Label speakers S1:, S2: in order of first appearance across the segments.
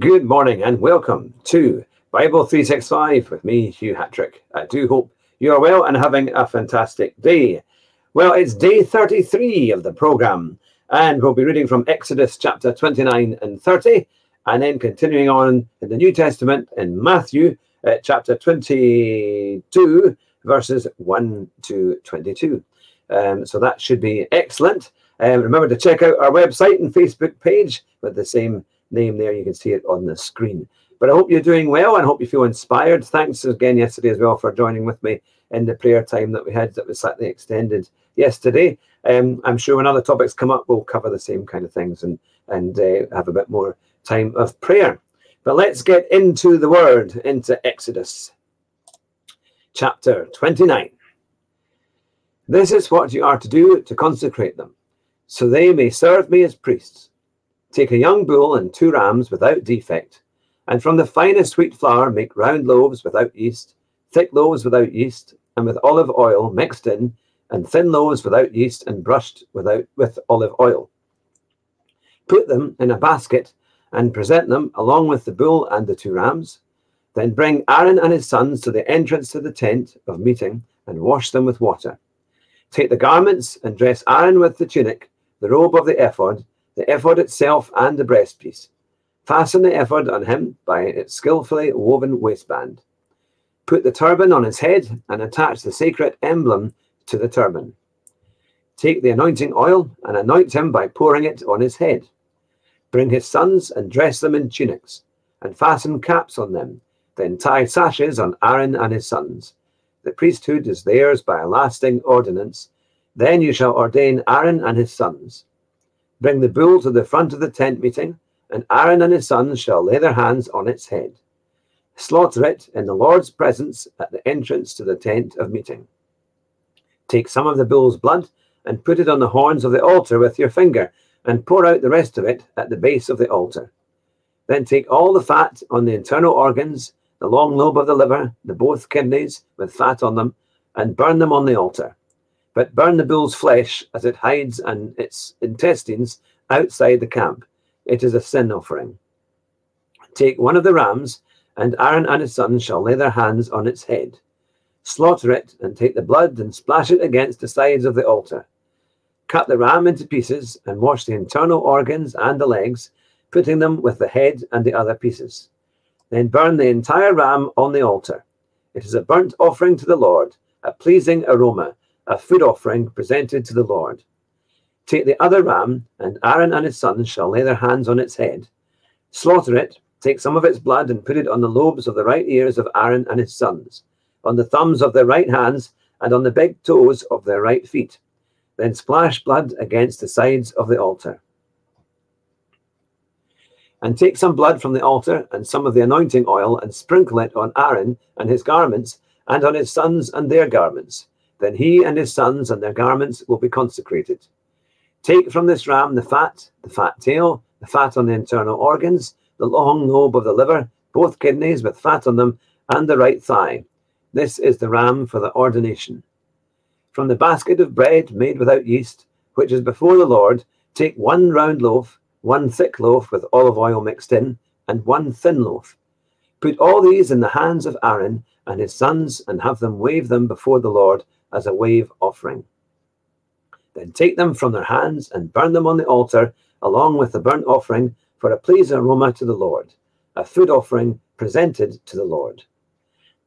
S1: Good morning and welcome to Bible 365 with me, Hugh Hatrick. I do hope you are well and having a fantastic day. Well, it's day 33 of the program, and we'll be reading from Exodus chapter 29 and 30, and then continuing on in the New Testament in Matthew uh, chapter 22, verses 1 to 22. Um, so that should be excellent. Um, remember to check out our website and Facebook page with the same name there. You can see it on the screen. But I hope you're doing well and hope you feel inspired. Thanks again yesterday as well for joining with me in the prayer time that we had that was slightly extended yesterday. Um, I'm sure when other topics come up, we'll cover the same kind of things and and uh, have a bit more time of prayer. But let's get into the word, into Exodus chapter 29. This is what you are to do to consecrate them, so they may serve me as priests. Take a young bull and two rams without defect, and from the finest wheat flour make round loaves without yeast, thick loaves without yeast, and with olive oil mixed in, and thin loaves without yeast and brushed without with olive oil. Put them in a basket and present them along with the bull and the two rams. Then bring Aaron and his sons to the entrance to the tent of meeting and wash them with water. Take the garments and dress Aaron with the tunic, the robe of the ephod, the ephod itself and the breastpiece. Fasten the ephod on him by its skillfully woven waistband. Put the turban on his head and attach the sacred emblem to the turban. Take the anointing oil and anoint him by pouring it on his head. Bring his sons and dress them in tunics, and fasten caps on them. Then tie sashes on Aaron and his sons. The priesthood is theirs by a lasting ordinance. Then you shall ordain Aaron and his sons. Bring the bull to the front of the tent meeting, and Aaron and his sons shall lay their hands on its head. Slaughter it in the Lord's presence at the entrance to the tent of meeting. Take some of the bull's blood and put it on the horns of the altar with your finger, and pour out the rest of it at the base of the altar. Then take all the fat on the internal organs, the long lobe of the liver, the both kidneys with fat on them, and burn them on the altar but burn the bull's flesh as it hides and its intestines outside the camp. It is a sin offering. Take one of the rams, and Aaron and his sons shall lay their hands on its head. Slaughter it, and take the blood and splash it against the sides of the altar. Cut the ram into pieces, and wash the internal organs and the legs, putting them with the head and the other pieces. Then burn the entire ram on the altar. It is a burnt offering to the Lord, a pleasing aroma a food offering presented to the Lord. Take the other ram, and Aaron and his sons shall lay their hands on its head. Slaughter it, take some of its blood, and put it on the lobes of the right ears of Aaron and his sons, on the thumbs of their right hands, and on the big toes of their right feet. Then splash blood against the sides of the altar. And take some blood from the altar and some of the anointing oil, and sprinkle it on Aaron and his garments, and on his sons and their garments then he and his sons and their garments will be consecrated. Take from this ram the fat, the fat tail, the fat on the internal organs, the long lobe of the liver, both kidneys with fat on them, and the right thigh. This is the ram for the ordination. From the basket of bread made without yeast, which is before the Lord, take one round loaf, one thick loaf with olive oil mixed in, and one thin loaf. Put all these in the hands of Aaron and his sons, and have them wave them before the Lord as a wave offering. Then take them from their hands and burn them on the altar along with the burnt offering for a pleasing aroma to the Lord, a food offering presented to the Lord.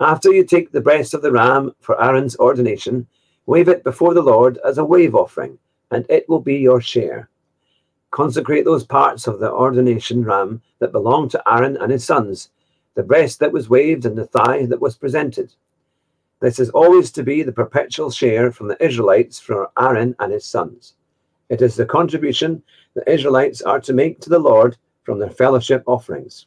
S1: After you take the breast of the ram for Aaron's ordination, wave it before the Lord as a wave offering, and it will be your share. Consecrate those parts of the ordination ram that belong to Aaron and his sons, the breast that was waved and the thigh that was presented. This is always to be the perpetual share from the Israelites for Aaron and his sons. It is the contribution the Israelites are to make to the Lord from their fellowship offerings.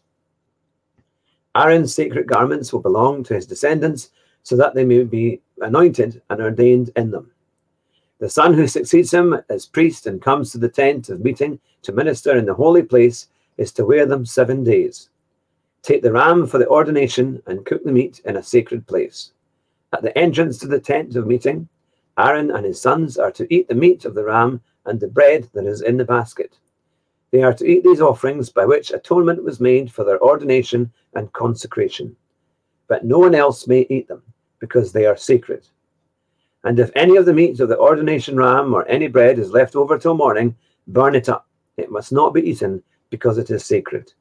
S1: Aaron's sacred garments will belong to his descendants so that they may be anointed and ordained in them. The son who succeeds him as priest and comes to the tent of meeting to minister in the holy place is to wear them seven days. Take the ram for the ordination and cook the meat in a sacred place. At the entrance to the tent of meeting, Aaron and his sons are to eat the meat of the ram and the bread that is in the basket. They are to eat these offerings by which atonement was made for their ordination and consecration. But no one else may eat them, because they are sacred. And if any of the meat of the ordination ram or any bread is left over till morning, burn it up. It must not be eaten, because it is sacred.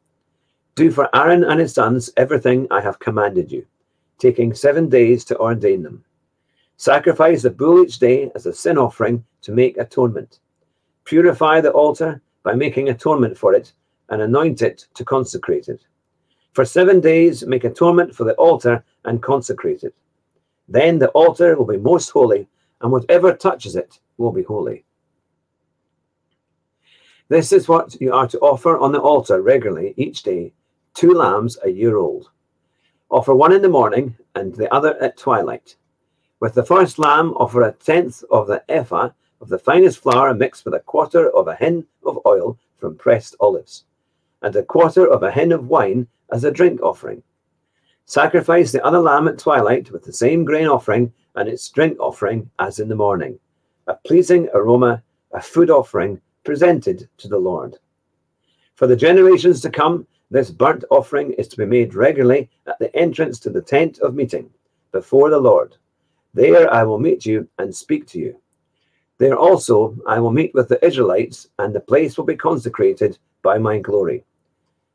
S1: Do for Aaron and his sons everything I have commanded you, taking seven days to ordain them. Sacrifice the bull each day as a sin offering to make atonement. Purify the altar by making atonement for it and anoint it to consecrate it. For seven days, make atonement for the altar and consecrate it. Then the altar will be most holy, and whatever touches it will be holy. This is what you are to offer on the altar regularly each day two lambs a year old. Offer one in the morning and the other at twilight. With the first lamb, offer a tenth of the ephah of the finest flour mixed with a quarter of a hin of oil from pressed olives, and a quarter of a hin of wine as a drink offering. Sacrifice the other lamb at twilight with the same grain offering and its drink offering as in the morning, a pleasing aroma, a food offering presented to the Lord. For the generations to come, this burnt offering is to be made regularly at the entrance to the tent of meeting before the Lord. There I will meet you and speak to you. There also I will meet with the Israelites, and the place will be consecrated by my glory.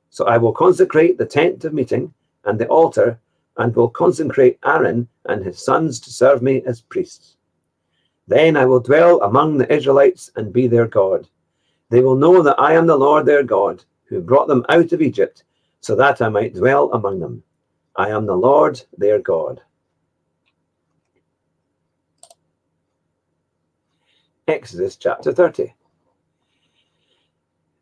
S1: So I will consecrate the tent of meeting and the altar, and will consecrate Aaron and his sons to serve me as priests. Then I will dwell among the Israelites and be their God. They will know that I am the Lord their God, who brought them out of Egypt, so that I might dwell among them. I am the Lord their God. Exodus chapter 30.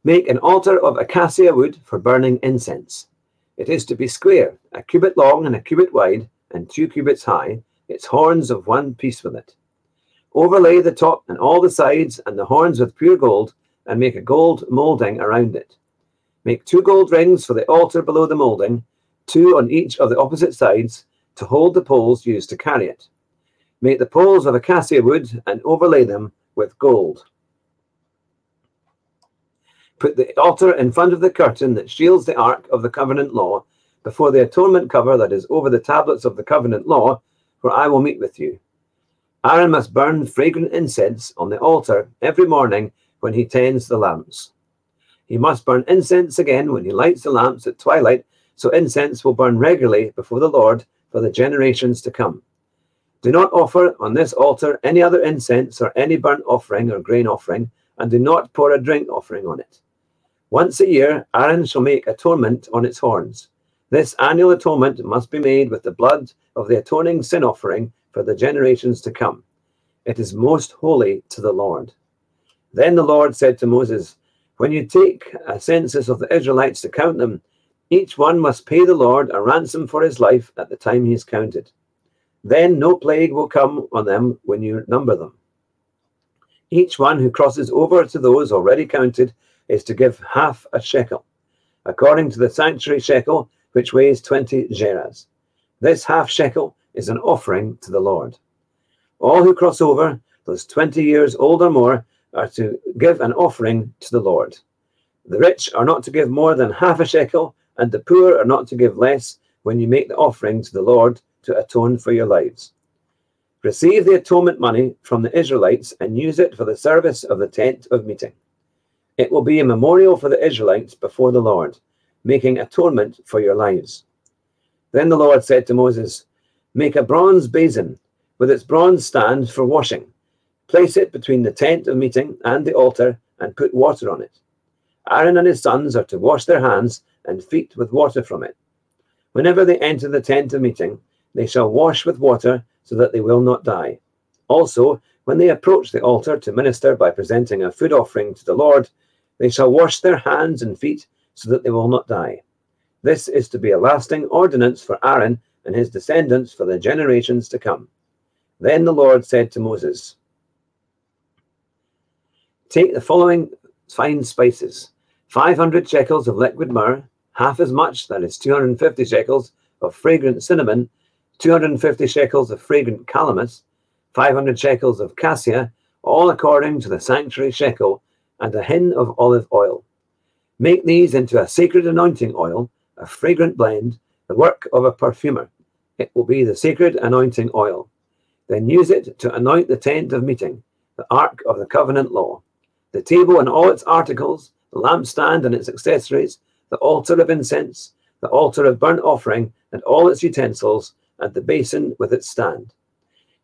S1: Make an altar of acacia wood for burning incense. It is to be square, a cubit long and a cubit wide, and two cubits high, its horns of one piece with it. Overlay the top and all the sides and the horns with pure gold, and make a gold moulding around it. Make two gold rings for the altar below the moulding, two on each of the opposite sides, to hold the poles used to carry it. Make the poles of acacia wood and overlay them with gold. Put the altar in front of the curtain that shields the ark of the covenant law before the atonement cover that is over the tablets of the covenant law, where I will meet with you. Aaron must burn fragrant incense on the altar every morning when he tends the lamps. He must burn incense again when he lights the lamps at twilight, so incense will burn regularly before the Lord for the generations to come. Do not offer on this altar any other incense or any burnt offering or grain offering, and do not pour a drink offering on it. Once a year, Aaron shall make atonement on its horns. This annual atonement must be made with the blood of the atoning sin offering for the generations to come. It is most holy to the Lord. Then the Lord said to Moses, When you take a census of the Israelites to count them, each one must pay the Lord a ransom for his life at the time he is counted. Then no plague will come on them when you number them. Each one who crosses over to those already counted is to give half a shekel, according to the sanctuary shekel, which weighs 20 gerahs. This half shekel is an offering to the Lord. All who cross over, those 20 years old or more, are to give an offering to the Lord. The rich are not to give more than half a shekel, and the poor are not to give less when you make the offering to the Lord to atone for your lives. Receive the atonement money from the Israelites and use it for the service of the tent of meeting. It will be a memorial for the Israelites before the Lord, making atonement for your lives. Then the Lord said to Moses, Make a bronze basin with its bronze stand for washing. Place it between the tent of meeting and the altar and put water on it. Aaron and his sons are to wash their hands and feet with water from it. Whenever they enter the tent of meeting, they shall wash with water so that they will not die. Also, when they approach the altar to minister by presenting a food offering to the Lord, they shall wash their hands and feet so that they will not die. This is to be a lasting ordinance for Aaron and his descendants for the generations to come. Then the Lord said to Moses, Take the following fine spices 500 shekels of liquid myrrh, half as much, that is 250 shekels, of fragrant cinnamon, 250 shekels of fragrant calamus, 500 shekels of cassia, all according to the sanctuary shekel, and a hin of olive oil. Make these into a sacred anointing oil, a fragrant blend, the work of a perfumer. It will be the sacred anointing oil. Then use it to anoint the tent of meeting, the ark of the covenant law, the table and all its articles, the lampstand and its accessories, the altar of incense, the altar of burnt offering and all its utensils, and the basin with its stand.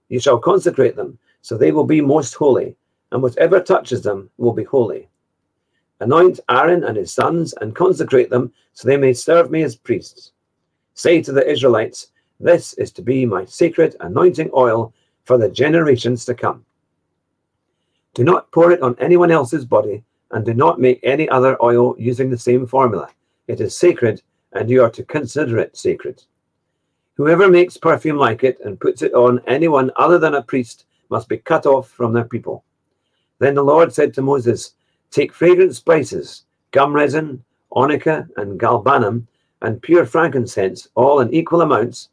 S1: You shall consecrate them, so they will be most holy, and whatever touches them will be holy. Anoint Aaron and his sons, and consecrate them, so they may serve me as priests. Say to the Israelites, This is to be my sacred anointing oil for the generations to come. Do not pour it on anyone else's body, and do not make any other oil using the same formula. It is sacred, and you are to consider it sacred. Whoever makes perfume like it and puts it on anyone other than a priest must be cut off from their people. Then the Lord said to Moses, Take fragrant spices, gum resin, onycha, and galbanum, and pure frankincense, all in equal amounts,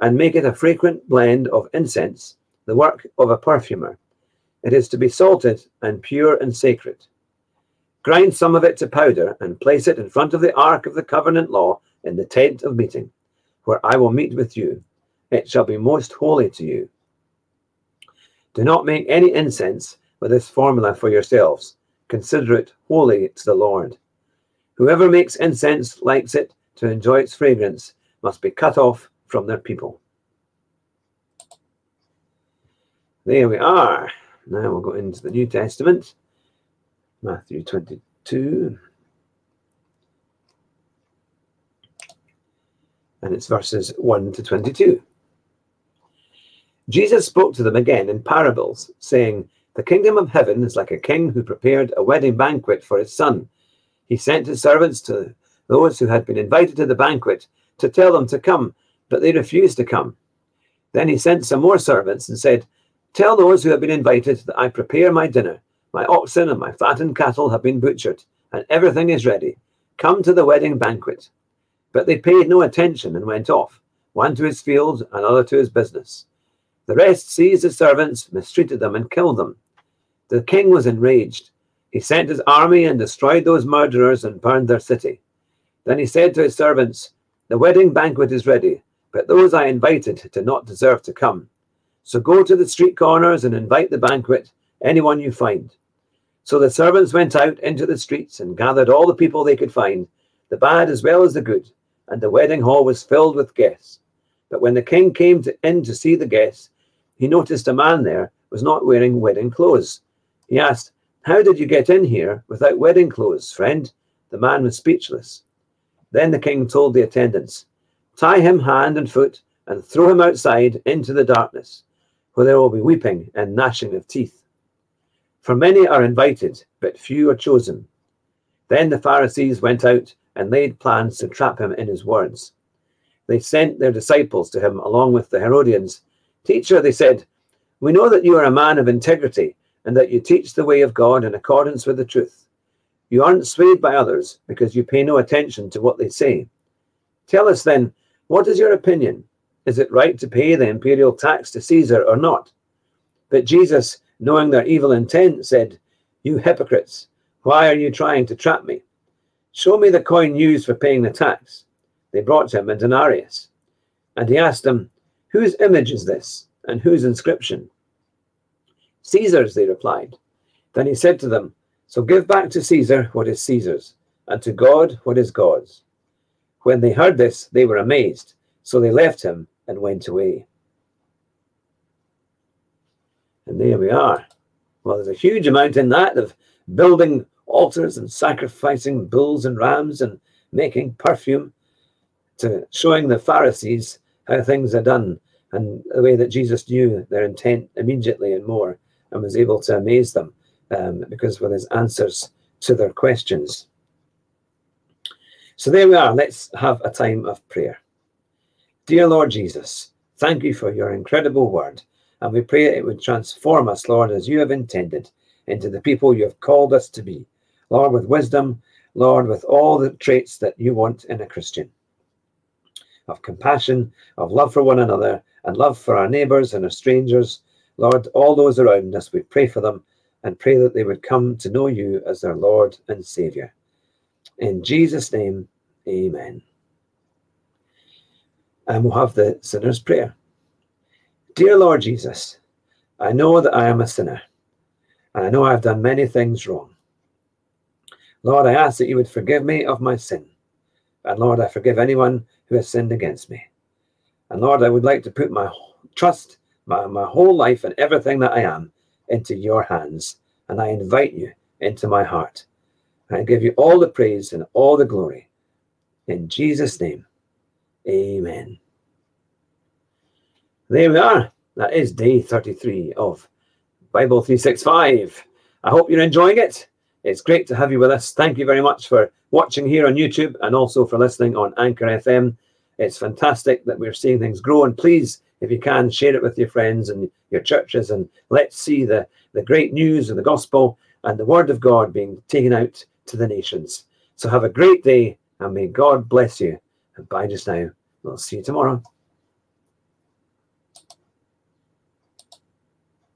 S1: and make it a fragrant blend of incense, the work of a perfumer. It is to be salted and pure and sacred. Grind some of it to powder and place it in front of the ark of the covenant law in the tent of meeting, where I will meet with you. It shall be most holy to you. Do not make any incense with this formula for yourselves. Consider it holy to the Lord. Whoever makes incense likes it to enjoy its fragrance must be cut off from their people. There we are. Now we'll go into the New Testament, Matthew 22. And it's verses 1 to 22. Jesus spoke to them again in parables, saying, The kingdom of heaven is like a king who prepared a wedding banquet for his son. He sent his servants to those who had been invited to the banquet to tell them to come, but they refused to come. Then he sent some more servants and said, Tell those who have been invited that I prepare my dinner. My oxen and my fattened cattle have been butchered, and everything is ready. Come to the wedding banquet. But they paid no attention and went off, one to his field, another to his business. The rest seized the servants, mistreated them, and killed them. The king was enraged. He sent his army and destroyed those murderers and burned their city. Then he said to his servants, The wedding banquet is ready, but those I invited did not deserve to come. So go to the street corners and invite the banquet, anyone you find. So the servants went out into the streets and gathered all the people they could find, the bad as well as the good, and the wedding hall was filled with guests. But when the king came to, in to see the guests, he noticed a man there was not wearing wedding clothes. He asked, How did you get in here without wedding clothes, friend? The man was speechless. Then the king told the attendants, Tie him hand and foot and throw him outside into the darkness where there will be weeping and gnashing of teeth. For many are invited, but few are chosen. Then the Pharisees went out and laid plans to trap him in his words. They sent their disciples to him along with the Herodians. Teacher, they said, we know that you are a man of integrity and that you teach the way of God in accordance with the truth. You aren't swayed by others because you pay no attention to what they say. Tell us then, what is your opinion? Is it right to pay the imperial tax to Caesar or not? But Jesus, knowing their evil intent, said, You hypocrites, why are you trying to trap me? Show me the coin used for paying the tax. They brought him a denarius. And he asked them, Whose image is this, and whose inscription? Caesar's, they replied. Then he said to them, So give back to Caesar what is Caesar's, and to God what is God's. When they heard this, they were amazed. So they left him and went away. And there we are. Well, there's a huge amount in that of building altars and sacrificing bulls and rams and making perfume to showing the Pharisees how things are done and the way that Jesus knew their intent immediately and more and was able to amaze them um, because with his answers to their questions. So there we are. Let's have a time of prayer. Dear Lord Jesus, thank you for your incredible word, and we pray it would transform us, Lord, as you have intended, into the people you have called us to be. Lord, with wisdom, Lord, with all the traits that you want in a Christian of compassion, of love for one another, and love for our neighbours and our strangers. Lord, all those around us, we pray for them and pray that they would come to know you as their Lord and Saviour. In Jesus' name, amen. And we'll have the sinner's prayer. Dear Lord Jesus, I know that I am a sinner, and I know I've done many things wrong. Lord, I ask that you would forgive me of my sin. And Lord, I forgive anyone who has sinned against me. And Lord, I would like to put my trust, my, my whole life, and everything that I am into your hands. And I invite you into my heart. And I give you all the praise and all the glory. In Jesus' name, amen. There we are. That is day 33 of Bible 365. I hope you're enjoying it. It's great to have you with us. Thank you very much for watching here on YouTube and also for listening on Anchor FM. It's fantastic that we're seeing things grow. And please, if you can, share it with your friends and your churches and let's see the, the great news of the gospel and the word of God being taken out to the nations. So have a great day and may God bless you. And bye just now. We'll see you tomorrow.